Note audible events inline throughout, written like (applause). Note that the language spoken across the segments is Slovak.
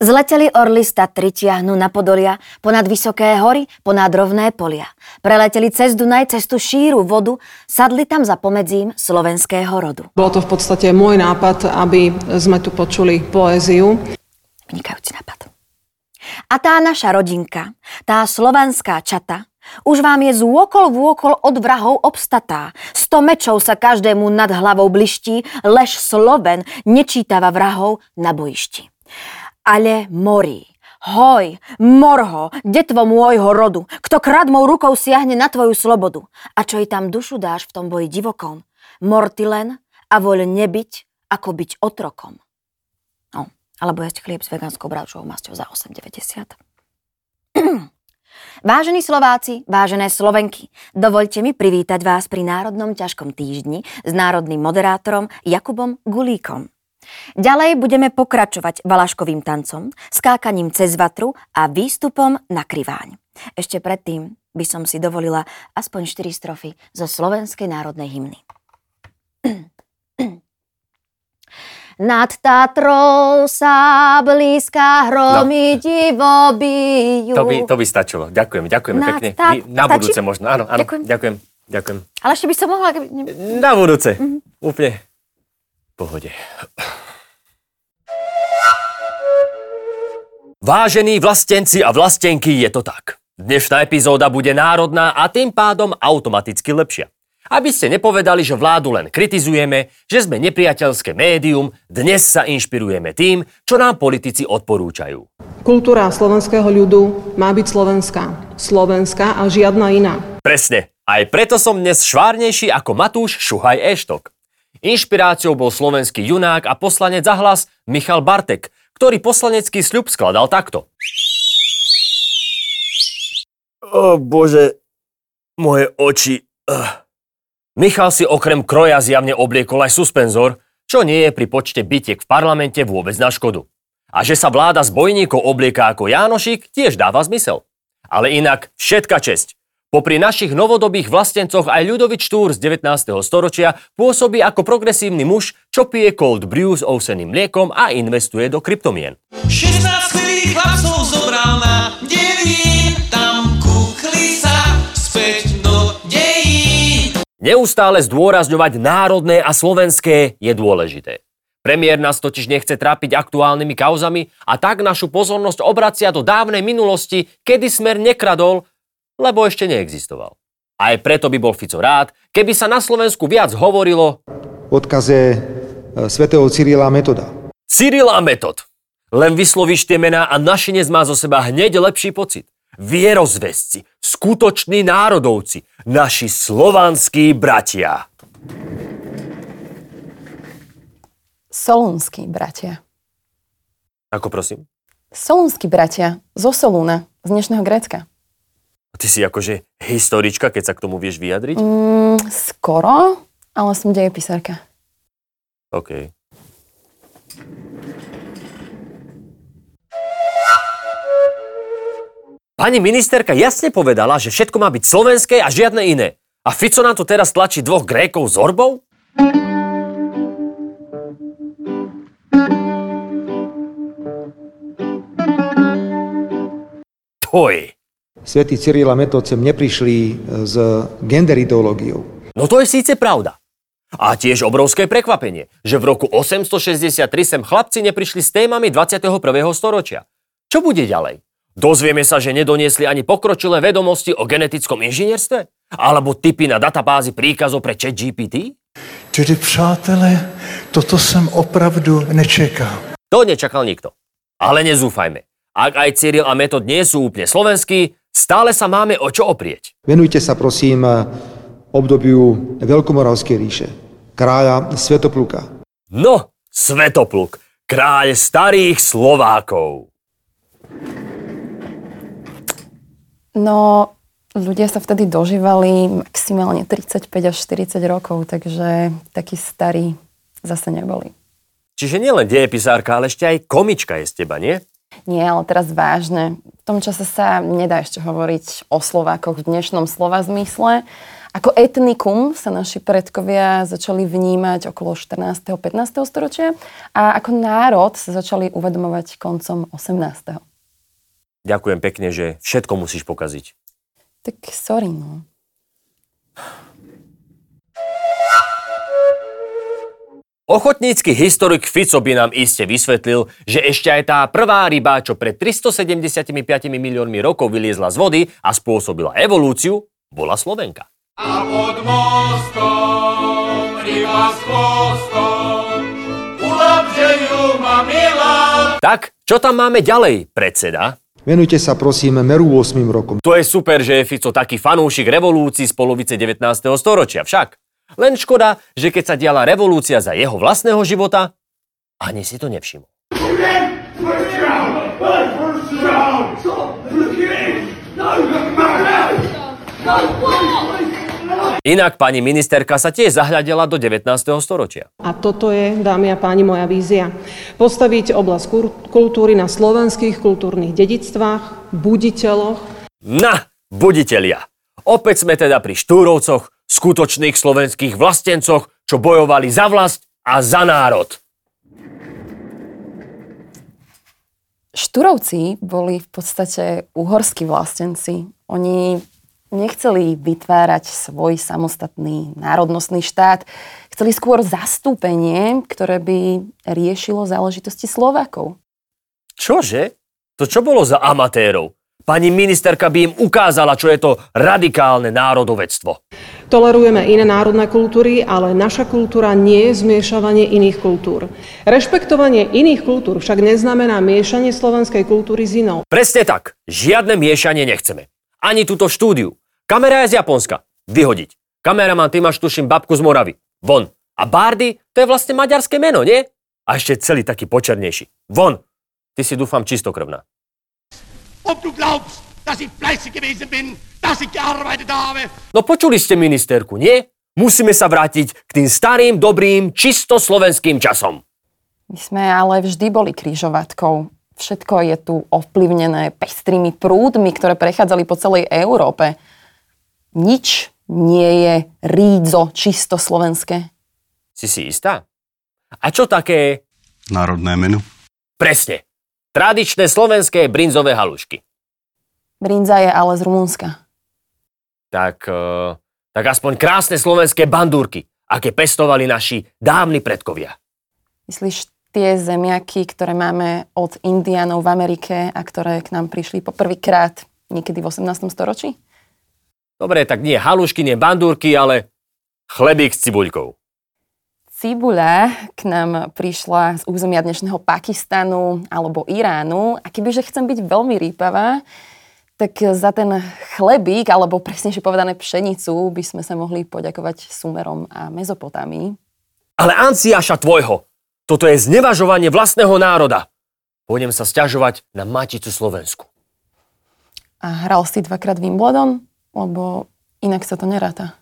Zleteli orly z Tatry tiahnu na Podolia, ponad vysoké hory, ponad rovné polia. Preleteli cez Dunaj, cez tú šíru vodu, sadli tam za pomedzím slovenského rodu. Bolo to v podstate môj nápad, aby sme tu počuli poéziu. Vynikajúci nápad. A tá naša rodinka, tá slovanská čata, už vám je z úokol v úokol od vrahov obstatá. Sto mečov sa každému nad hlavou bliští, lež Sloven nečítava vrahov na bojišti ale morí. Hoj, morho, detvo môjho rodu, kto kradmou rukou siahne na tvoju slobodu. A čo i tam dušu dáš v tom boji divokom? Morty len a voľ nebyť, ako byť otrokom. No, alebo jesť chlieb s vegánskou bravčovou masťou za 8,90. Vážení Slováci, vážené Slovenky, dovolte mi privítať vás pri Národnom ťažkom týždni s národným moderátorom Jakubom Gulíkom. Ďalej budeme pokračovať valaškovým tancom, skákaním cez vatru a výstupom na kriváň. Ešte predtým by som si dovolila aspoň 4 strofy zo slovenskej národnej hymny. Nad Tatrou sa blízka hromy no. divo bijú. To by, to by stačilo. Ďakujem, ďakujeme Nad pekne. Ta... Na budúce možno. Áno, áno. Ďakujem. ďakujem. Ďakujem. Ale ešte by som mohla... Na budúce. Mm-hmm. Úplne pohode. Vážení vlastenci a vlastenky, je to tak. Dnešná epizóda bude národná a tým pádom automaticky lepšia. Aby ste nepovedali, že vládu len kritizujeme, že sme nepriateľské médium, dnes sa inšpirujeme tým, čo nám politici odporúčajú. Kultúra slovenského ľudu má byť slovenská. Slovenská a žiadna iná. Presne. Aj preto som dnes švárnejší ako Matúš Šuhaj Eštok. Inšpiráciou bol slovenský junák a poslanec za hlas Michal Bartek, ktorý poslanecký sľub skladal takto. O bože, moje oči. Uh. Michal si okrem kroja zjavne obliekol aj suspenzor, čo nie je pri počte bitiek v parlamente vôbec na škodu. A že sa vláda z bojníkov oblieka ako Jánošik, tiež dáva zmysel. Ale inak všetka česť. Popri našich novodobých vlastencoch aj Ľudovič Štúr z 19. storočia pôsobí ako progresívny muž, čo pije cold brew s ovseným mliekom a investuje do kryptomien. 16 chlapcov zobral na Neustále zdôrazňovať národné a slovenské je dôležité. Premiér nás totiž nechce trápiť aktuálnymi kauzami a tak našu pozornosť obracia do dávnej minulosti, kedy smer nekradol, lebo ešte neexistoval. Aj preto by bol Fico rád, keby sa na Slovensku viac hovorilo v odkaze e, svätého Cyrila Metoda. Cyrila Metod. Len vyslovíš tie mená a našinec má zo seba hneď lepší pocit. Vierozvesci, skutoční národovci, naši slovanskí bratia. Solúnskí bratia. Ako prosím? Solúnskí bratia zo Solúna, z dnešného Grécka. Ty si akože historička, keď sa k tomu vieš vyjadriť? Mm, skoro, ale som dejepisárka. OK. Pani ministerka jasne povedala, že všetko má byť slovenské a žiadne iné. A Fico nám tu teraz tlačí dvoch Grékov s orbou? To je Svetý Cyril a Metod sem neprišli s gender ideológiou. No to je síce pravda. A tiež obrovské prekvapenie, že v roku 863 sem chlapci neprišli s témami 21. storočia. Čo bude ďalej? Dozvieme sa, že nedoniesli ani pokročilé vedomosti o genetickom inžinierstve? Alebo typy na databázi príkazov pre chat GPT? Tedy přátelé, toto som opravdu nečekal. To nečakal nikto. Ale nezúfajme. Ak aj Cyril a Metod nie sú úplne slovenskí, Stále sa máme o čo oprieť. Venujte sa prosím obdobiu Veľkomoravskej ríše, kráľa Svetopluka. No, Svetopluk, kráľ starých Slovákov. No, ľudia sa vtedy dožívali maximálne 35 až 40 rokov, takže takí starí zase neboli. Čiže nielen dejepisárka, ale ešte aj komička je z teba, nie? Nie, ale teraz vážne. V tom čase sa nedá ešte hovoriť o Slovákoch v dnešnom slova zmysle, Ako etnikum sa naši predkovia začali vnímať okolo 14. 15. storočia a ako národ sa začali uvedomovať koncom 18. Ďakujem pekne, že všetko musíš pokaziť. Tak sorry, no. Ochotnícky historik Fico by nám iste vysvetlil, že ešte aj tá prvá ryba, čo pred 375 miliónmi rokov vyliezla z vody a spôsobila evolúciu, bola Slovenka. A pod mostom ryba s chvostom, ulapže ju ma milá. Tak, čo tam máme ďalej, predseda? Venujte sa prosím meru 8 rokom. To je super, že je Fico taký fanúšik revolúcií z polovice 19. storočia, však. Len škoda, že keď sa diala revolúcia za jeho vlastného života, ani si to nevšimol. Inak pani ministerka sa tiež zahľadila do 19. storočia. A toto je, dámy a páni, moja vízia. Postaviť oblasť kultúry na slovenských kultúrnych dedictvách, buditeľoch, Na, buditelia! Opäť sme teda pri Štúrovcoch, skutočných slovenských vlastencoch, čo bojovali za vlast a za národ. Šturovci boli v podstate uhorskí vlastenci. Oni nechceli vytvárať svoj samostatný národnostný štát. Chceli skôr zastúpenie, ktoré by riešilo záležitosti Slovákov. Čože? To čo bolo za amatérov? Pani ministerka by im ukázala, čo je to radikálne národovectvo. Tolerujeme iné národné kultúry, ale naša kultúra nie je zmiešavanie iných kultúr. Rešpektovanie iných kultúr však neznamená miešanie slovenskej kultúry s inou. Presne tak. Žiadne miešanie nechceme. Ani túto štúdiu. Kamera je z Japonska. Vyhodiť. Kameraman, ty máš tuším babku z Moravy. Von. A Bardy, to je vlastne maďarské meno, nie? A ešte celý taký počernejší. Von. Ty si dúfam čistokrvná. Ob du glaubst, dass ich fleißig gewesen bin, dass ich gearbeitet habe. No počuli ste ministerku, nie? Musíme sa vrátiť k tým starým, dobrým, čisto slovenským časom. My sme ale vždy boli krížovatkou. Všetko je tu ovplyvnené pestrými prúdmi, ktoré prechádzali po celej Európe. Nič nie je rídzo čisto slovenské. Si si istá? A čo také Národné menu. presne? Tradičné slovenské brinzové halušky. Brinza je ale z Rumunska. Tak, e, tak aspoň krásne slovenské bandúrky, aké pestovali naši dávni predkovia. Myslíš tie zemiaky, ktoré máme od Indiánov v Amerike a ktoré k nám prišli poprvýkrát niekedy v 18. storočí? Dobre, tak nie halušky, nie bandúrky, ale chlebík s cibuľkou. Cibuľa k nám prišla z územia dnešného Pakistanu alebo Iránu a kebyže chcem byť veľmi rýpavá, tak za ten chlebík, alebo presnejšie povedané pšenicu, by sme sa mohli poďakovať Sumerom a Mezopotámii. Ale Anciáša tvojho, toto je znevažovanie vlastného národa. Pôjdem sa sťažovať na Maticu Slovensku. A hral si dvakrát Wimbledon, lebo inak sa to neráta.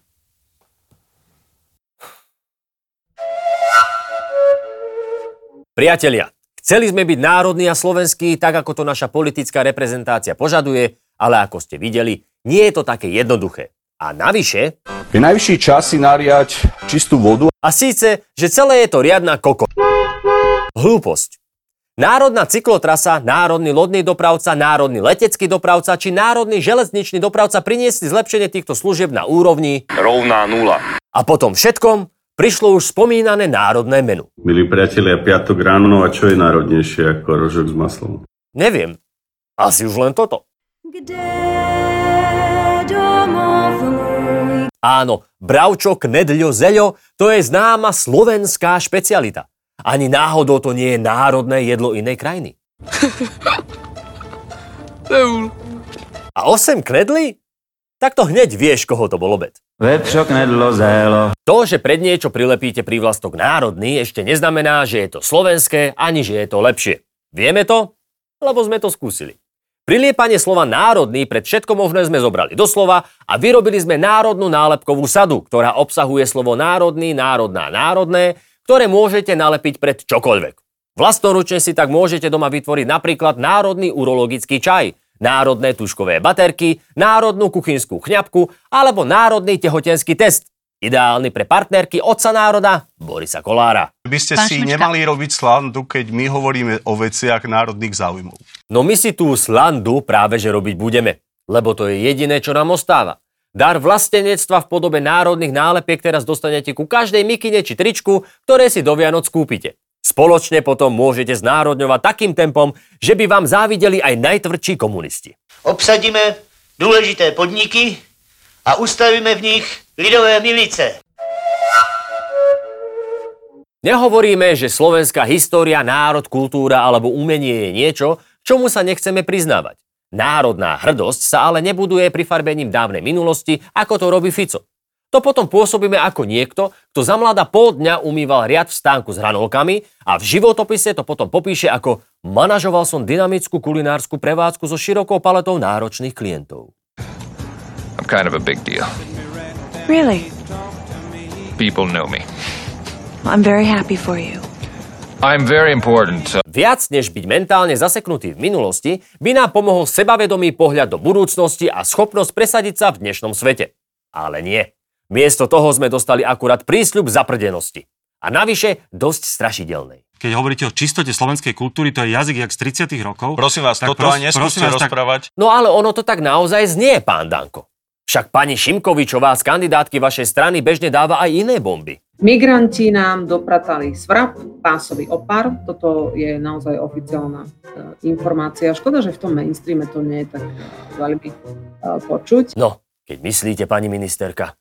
Priatelia, chceli sme byť národní a slovenskí, tak ako to naša politická reprezentácia požaduje, ale ako ste videli, nie je to také jednoduché. A navyše, Je najvyšší čas si nariať čistú vodu. a síce, že celé je to riadna koko. Hlúposť. Národná cyklotrasa, národný lodný dopravca, národný letecký dopravca či národný železničný dopravca priniesli zlepšenie týchto služieb na úrovni rovná nula. a potom všetkom prišlo už spomínané národné menu. Milí priatelia, piatok ráno, no a čo je národnejšie ako rožok s maslom? Neviem. Asi už len toto. Áno, bravčo, knedľo, zeľo, to je známa slovenská špecialita. Ani náhodou to nie je národné jedlo inej krajiny. (laughs) A osem knedlí? Tak to hneď vieš, koho to bol obed. Vepřo, knedlo, zélo. To, že pred niečo prilepíte prívlastok národný, ešte neznamená, že je to slovenské, ani že je to lepšie. Vieme to? Lebo sme to skúsili. Priliepanie slova národný pred všetko možné sme zobrali doslova a vyrobili sme národnú nálepkovú sadu, ktorá obsahuje slovo národný, národná, národné, ktoré môžete nalepiť pred čokoľvek. Vlastnoručne si tak môžete doma vytvoriť napríklad národný urologický čaj, národné tuškové baterky, národnú kuchynskú chňapku alebo národný tehotenský test. Ideálny pre partnerky otca národa Borisa Kolára. By ste si nemali robiť slandu, keď my hovoríme o veciach národných záujmov. No my si tú slandu práve že robiť budeme, lebo to je jediné, čo nám ostáva. Dar vlastenectva v podobe národných nálepiek teraz dostanete ku každej mikine či tričku, ktoré si do Vianoc kúpite. Spoločne potom môžete znárodňovať takým tempom, že by vám závideli aj najtvrdší komunisti. Obsadíme důležité podniky a ustavíme v nich lidové milice. Nehovoríme, že slovenská história, národ, kultúra alebo umenie je niečo, čomu sa nechceme priznávať. Národná hrdosť sa ale nebuduje prifarbením dávnej minulosti, ako to robí Fico. To potom pôsobíme ako niekto, kto za mladá pol dňa umýval riad v stánku s hranolkami a v životopise to potom popíše ako manažoval som dynamickú kulinárskú prevádzku so širokou paletou náročných klientov. I'm kind of a big deal. Really? People know me. I'm very happy for you. I'm very important. Viac než byť mentálne zaseknutý v minulosti, by nám pomohol sebavedomý pohľad do budúcnosti a schopnosť presadiť sa v dnešnom svete. Ale nie. Miesto toho sme dostali akurát prísľub zaprdenosti. A navyše dosť strašidelnej. Keď hovoríte o čistote slovenskej kultúry, to je jazyk jak z 30 rokov. Prosím vás, tak toto pros- aj neskúste prosím vás, tak- rozprávať. No ale ono to tak naozaj znie, pán Danko. Však pani Šimkovičová z kandidátky vašej strany bežne dáva aj iné bomby. Migranti nám dopratali svrap, pásový opar. Toto je naozaj oficiálna e, informácia. Škoda, že v tom mainstreame to nie je tak e, veľmi e, počuť. No, keď myslíte, pani ministerka.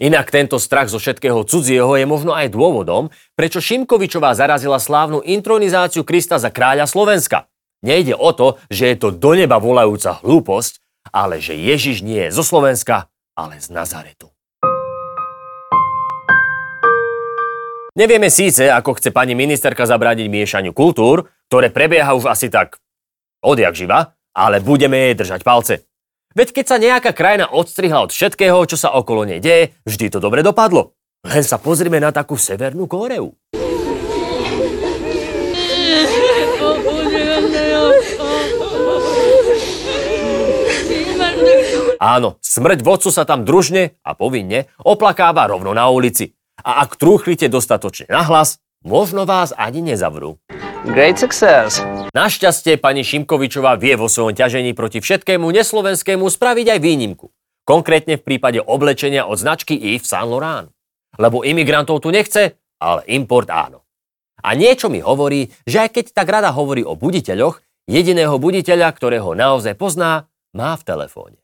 Inak tento strach zo všetkého cudzieho je možno aj dôvodom, prečo Šimkovičová zarazila slávnu intronizáciu Krista za kráľa Slovenska. Nejde o to, že je to do neba volajúca hlúposť, ale že Ježiš nie je zo Slovenska, ale z Nazaretu. Nevieme síce, ako chce pani ministerka zabrániť miešaniu kultúr, ktoré prebieha už asi tak odjak živa, ale budeme jej držať palce. Veď keď sa nejaká krajina odstrihla od všetkého, čo sa okolo nej deje, vždy to dobre dopadlo. Len sa pozrime na takú Severnú Kóreu. Áno, smrť vodcu sa tam družne a povinne oplakáva rovno na ulici. A ak trúchlite dostatočne nahlas, možno vás ani nezavrú. Great success. Našťastie pani Šimkovičová vie vo svojom ťažení proti všetkému neslovenskému spraviť aj výnimku. Konkrétne v prípade oblečenia od značky Yves Saint Laurent. Lebo imigrantov tu nechce, ale import áno. A niečo mi hovorí, že aj keď tak rada hovorí o buditeľoch, jediného buditeľa, ktorého naozaj pozná, má v telefóne.